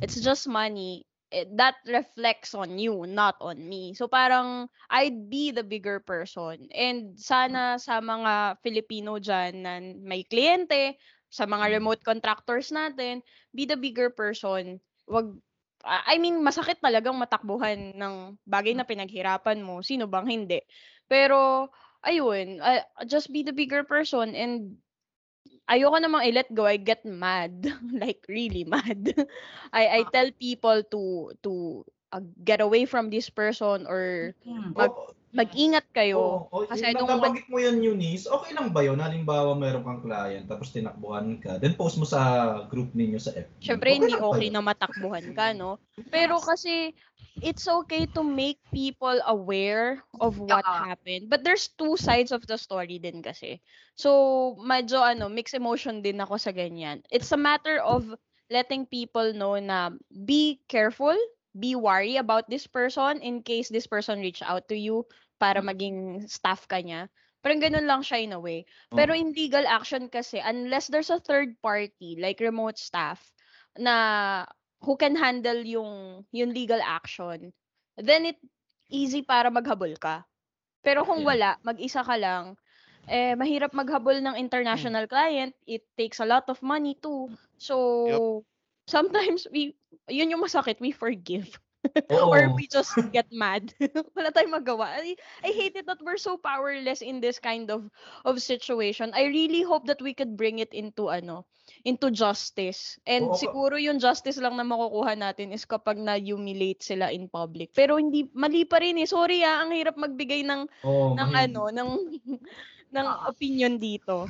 it's just money. eh, that reflects on you, not on me. So parang I'd be the bigger person. And sana sa mga Filipino dyan na may kliyente, sa mga remote contractors natin, be the bigger person. Wag I I mean, masakit talagang matakbuhan ng bagay na pinaghirapan mo. Sino bang hindi? Pero, ayun, uh, just be the bigger person and ayoko namang i-let go. I get mad. like, really mad. I, I tell people to, to uh, get away from this person or. Mag- Oo. Mag-ingat kayo. Oo. O, Kasi yung nabanggit mo yun, Eunice, okay lang ba yun? Halimbawa, meron kang client, tapos tinakbuhan ka, then post mo sa group ninyo sa FB. Syempre, hindi okay na matakbuhan ka, no? Pero kasi, it's okay to make people aware of what Oo. happened. But there's two sides of the story din kasi. So, medyo ano, mixed emotion din ako sa ganyan. It's a matter of letting people know na be careful, be wary about this person in case this person reach out to you para maging staff ka niya. Parang ganun lang siya in a way. Pero in legal action kasi, unless there's a third party, like remote staff, na who can handle yung, yung legal action, then it easy para maghabol ka. Pero kung wala, mag-isa ka lang, eh, mahirap maghabol ng international client. It takes a lot of money too. So, sometimes we, yun yung masakit, we forgive. Or we just get mad. Wala tayong magawa. I, I hate it that we're so powerless in this kind of of situation. I really hope that we could bring it into ano, into justice. And Oo, siguro yung justice lang na makukuha natin is kapag na-humiliate sila in public. Pero hindi mali pa rin eh. Sorry ah, ang hirap magbigay ng Oo, ng mahirap. ano, ng ng Oo. opinion dito.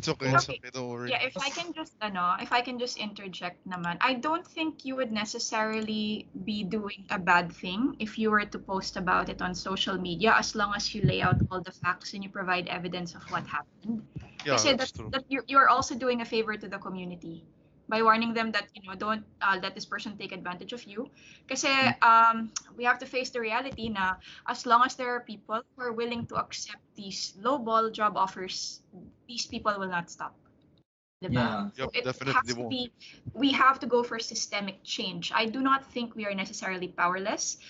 It's okay, it's Okay. don't worry. Yeah, if I can just ano, if I can just interject naman. I don't think you would necessarily be doing a bad thing if you were to post about it on social media as long as you lay out all the facts and you provide evidence of what happened. Yeah, Kasi that's that's, true. that you're, you're also doing a favor to the community by warning them that you know don't uh, let this person take advantage of you. Kasi um, we have to face the reality na as long as there are people who are willing to accept these lowball job offers, these people will not stop. Diba? Yeah. Yep, it definitely has to won't. be we have to go for systemic change i do not think we are necessarily powerless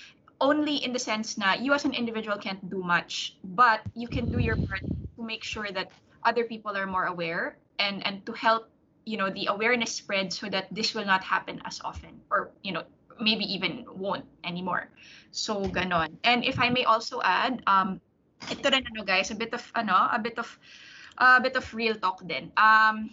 only in the sense that you as an individual can't do much but you can do your part to make sure that other people are more aware and and to help you know the awareness spread so that this will not happen as often or you know maybe even won't anymore. So ganon. And if i may also add um ito rin ano guys a bit of ano a bit of a bit of real talk din. Um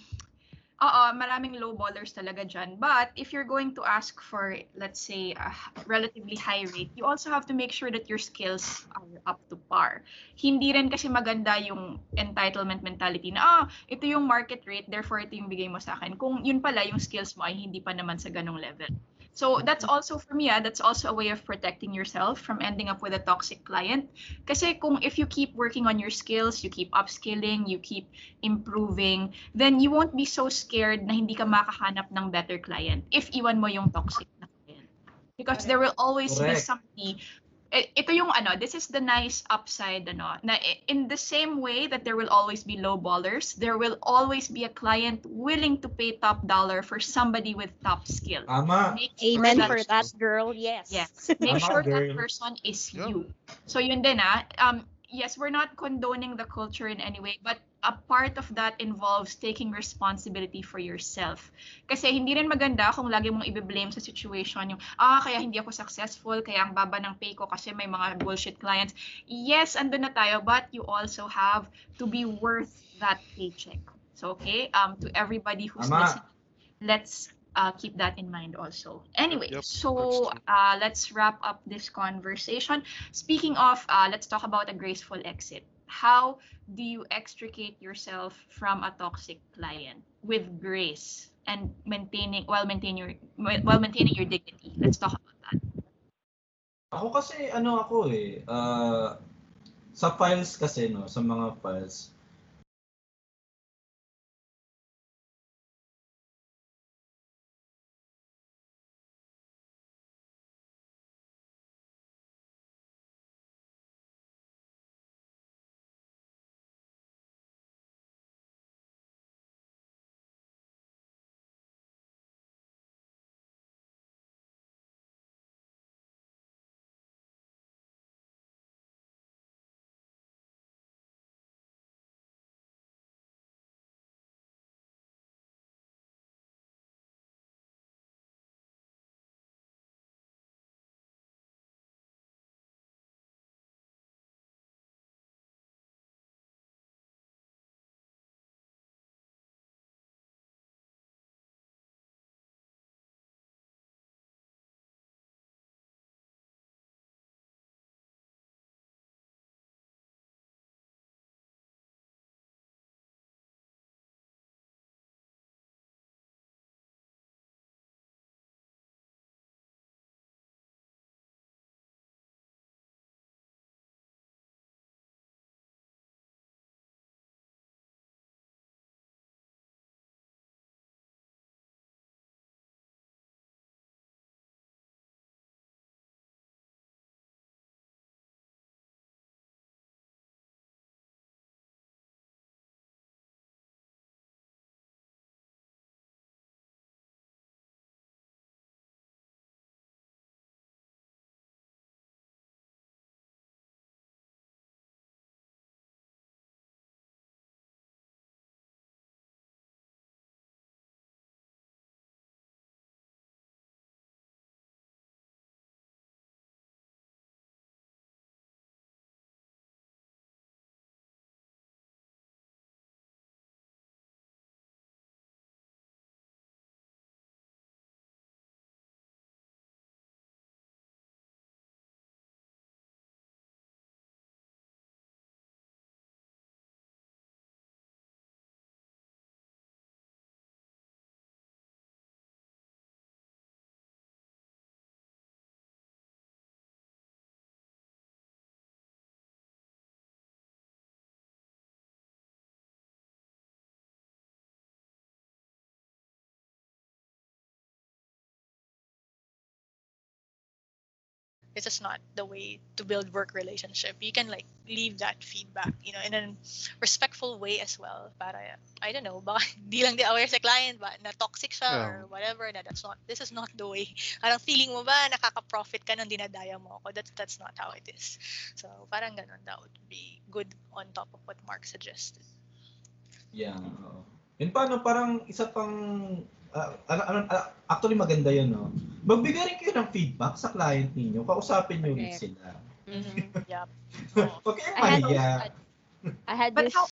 Oo, maraming low ballers talaga dyan. But if you're going to ask for, let's say, a relatively high rate, you also have to make sure that your skills are up to par. Hindi rin kasi maganda yung entitlement mentality na, ah, ito yung market rate, therefore ito yung bigay mo sa akin. Kung yun pala, yung skills mo ay hindi pa naman sa ganong level. So that's also for me, ah, that's also a way of protecting yourself from ending up with a toxic client. Kasi kung if you keep working on your skills, you keep upskilling, you keep improving, then you won't be so scared na hindi ka makahanap ng better client if iwan mo yung toxic na client. Because there will always be Correct. somebody i- ito yung ano, this is the nice upside ano, na in the same way that there will always be low ballers, there will always be a client willing to pay top dollar for somebody with top skill. Tama. Make sure Amen that- for that, girl. Yes. Yes. Make Tama, sure that girl. person is Yeah. you. So yun din ah. Um, yes, we're not condoning the culture in any way, but a part of that involves taking responsibility for yourself. Kasi hindi rin maganda kung lagi mong i-blame sa situation yung, ah, kaya hindi ako successful, kaya ang baba ng pay ko kasi may mga bullshit clients. Yes, andun na tayo, but you also have to be worth that paycheck. So, okay, um, to everybody who's Tama. listening, let's uh, keep that in mind also. Anyway, Yep, so uh, let's wrap up this conversation. Speaking of, uh, let's talk about a graceful exit. How do you extricate yourself from a toxic client with grace and maintaining while maintaining your while maintaining your dignity? Let's talk about that. Ako kasi ano ako eh, ah, sa files kasi no, sa mga files, This is not the way to build work relationship. You can like leave that feedback, you know, in a respectful way as well. Para I don't know, baka di lang di aware sa client ba na toxic siya Yeah. or whatever na that's not this is not the way. Parang feeling mo ba nakaka-profit ka nang dinadaya mo ako. That's that's not how it is. So parang ganun that would be good on top of what Mark suggested. yeah. Yun paano, parang isa pang, ah, ano, ano, ah, actually maganda yun, no? Magbigay rin kayo ng feedback sa client ninyo, kausapin nyo ulit Correct. sila. Mhm. Yep. Oo. Huwag kayong I had mahiya. I had But this how-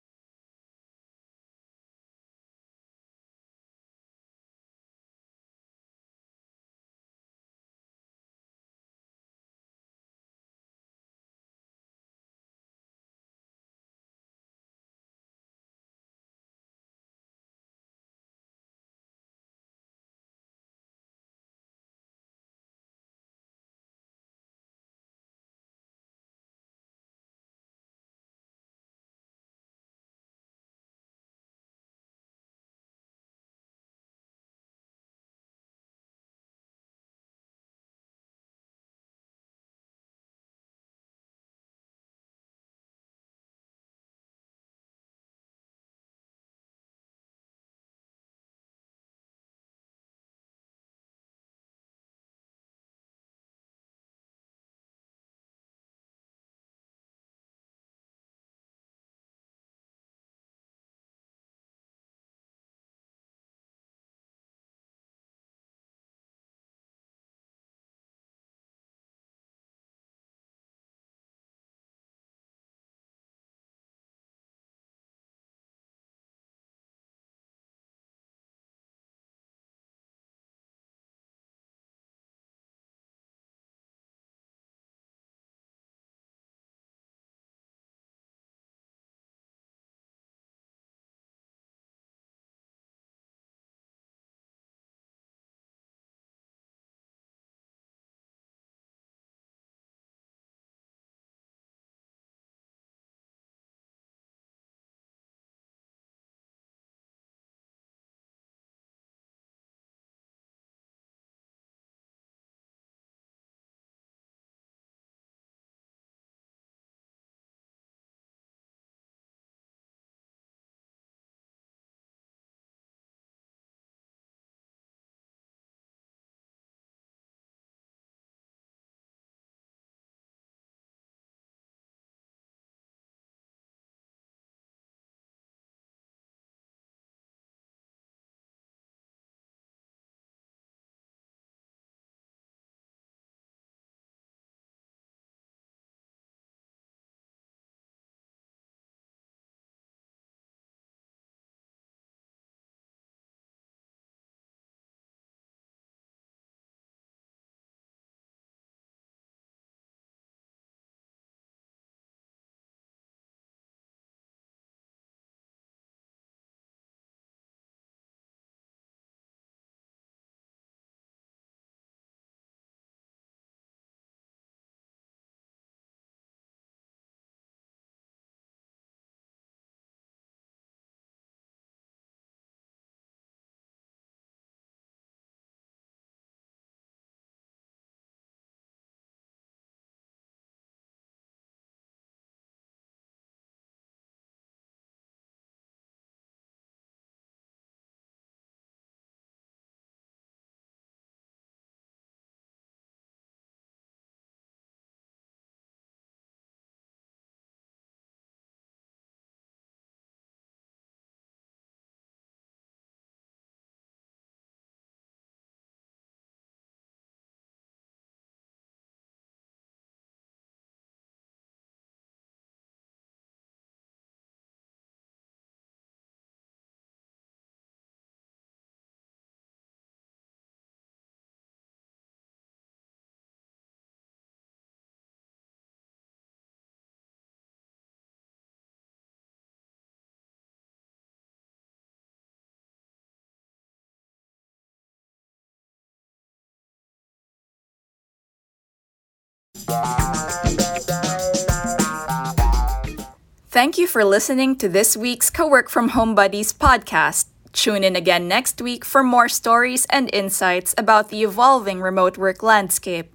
Thank you for listening to this week's Co-work from Home Buddies podcast. Tune in again next week for more stories and insights about the evolving remote work landscape.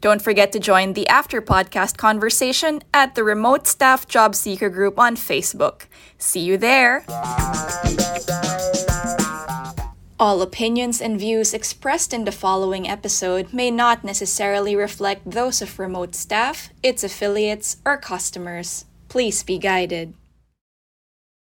Don't forget to join the after podcast conversation at the Remote Staff Job Seeker group on Facebook. See you there. All opinions and views expressed in the following episode may not necessarily reflect those of remote staff, its affiliates, or customers. Please be guided.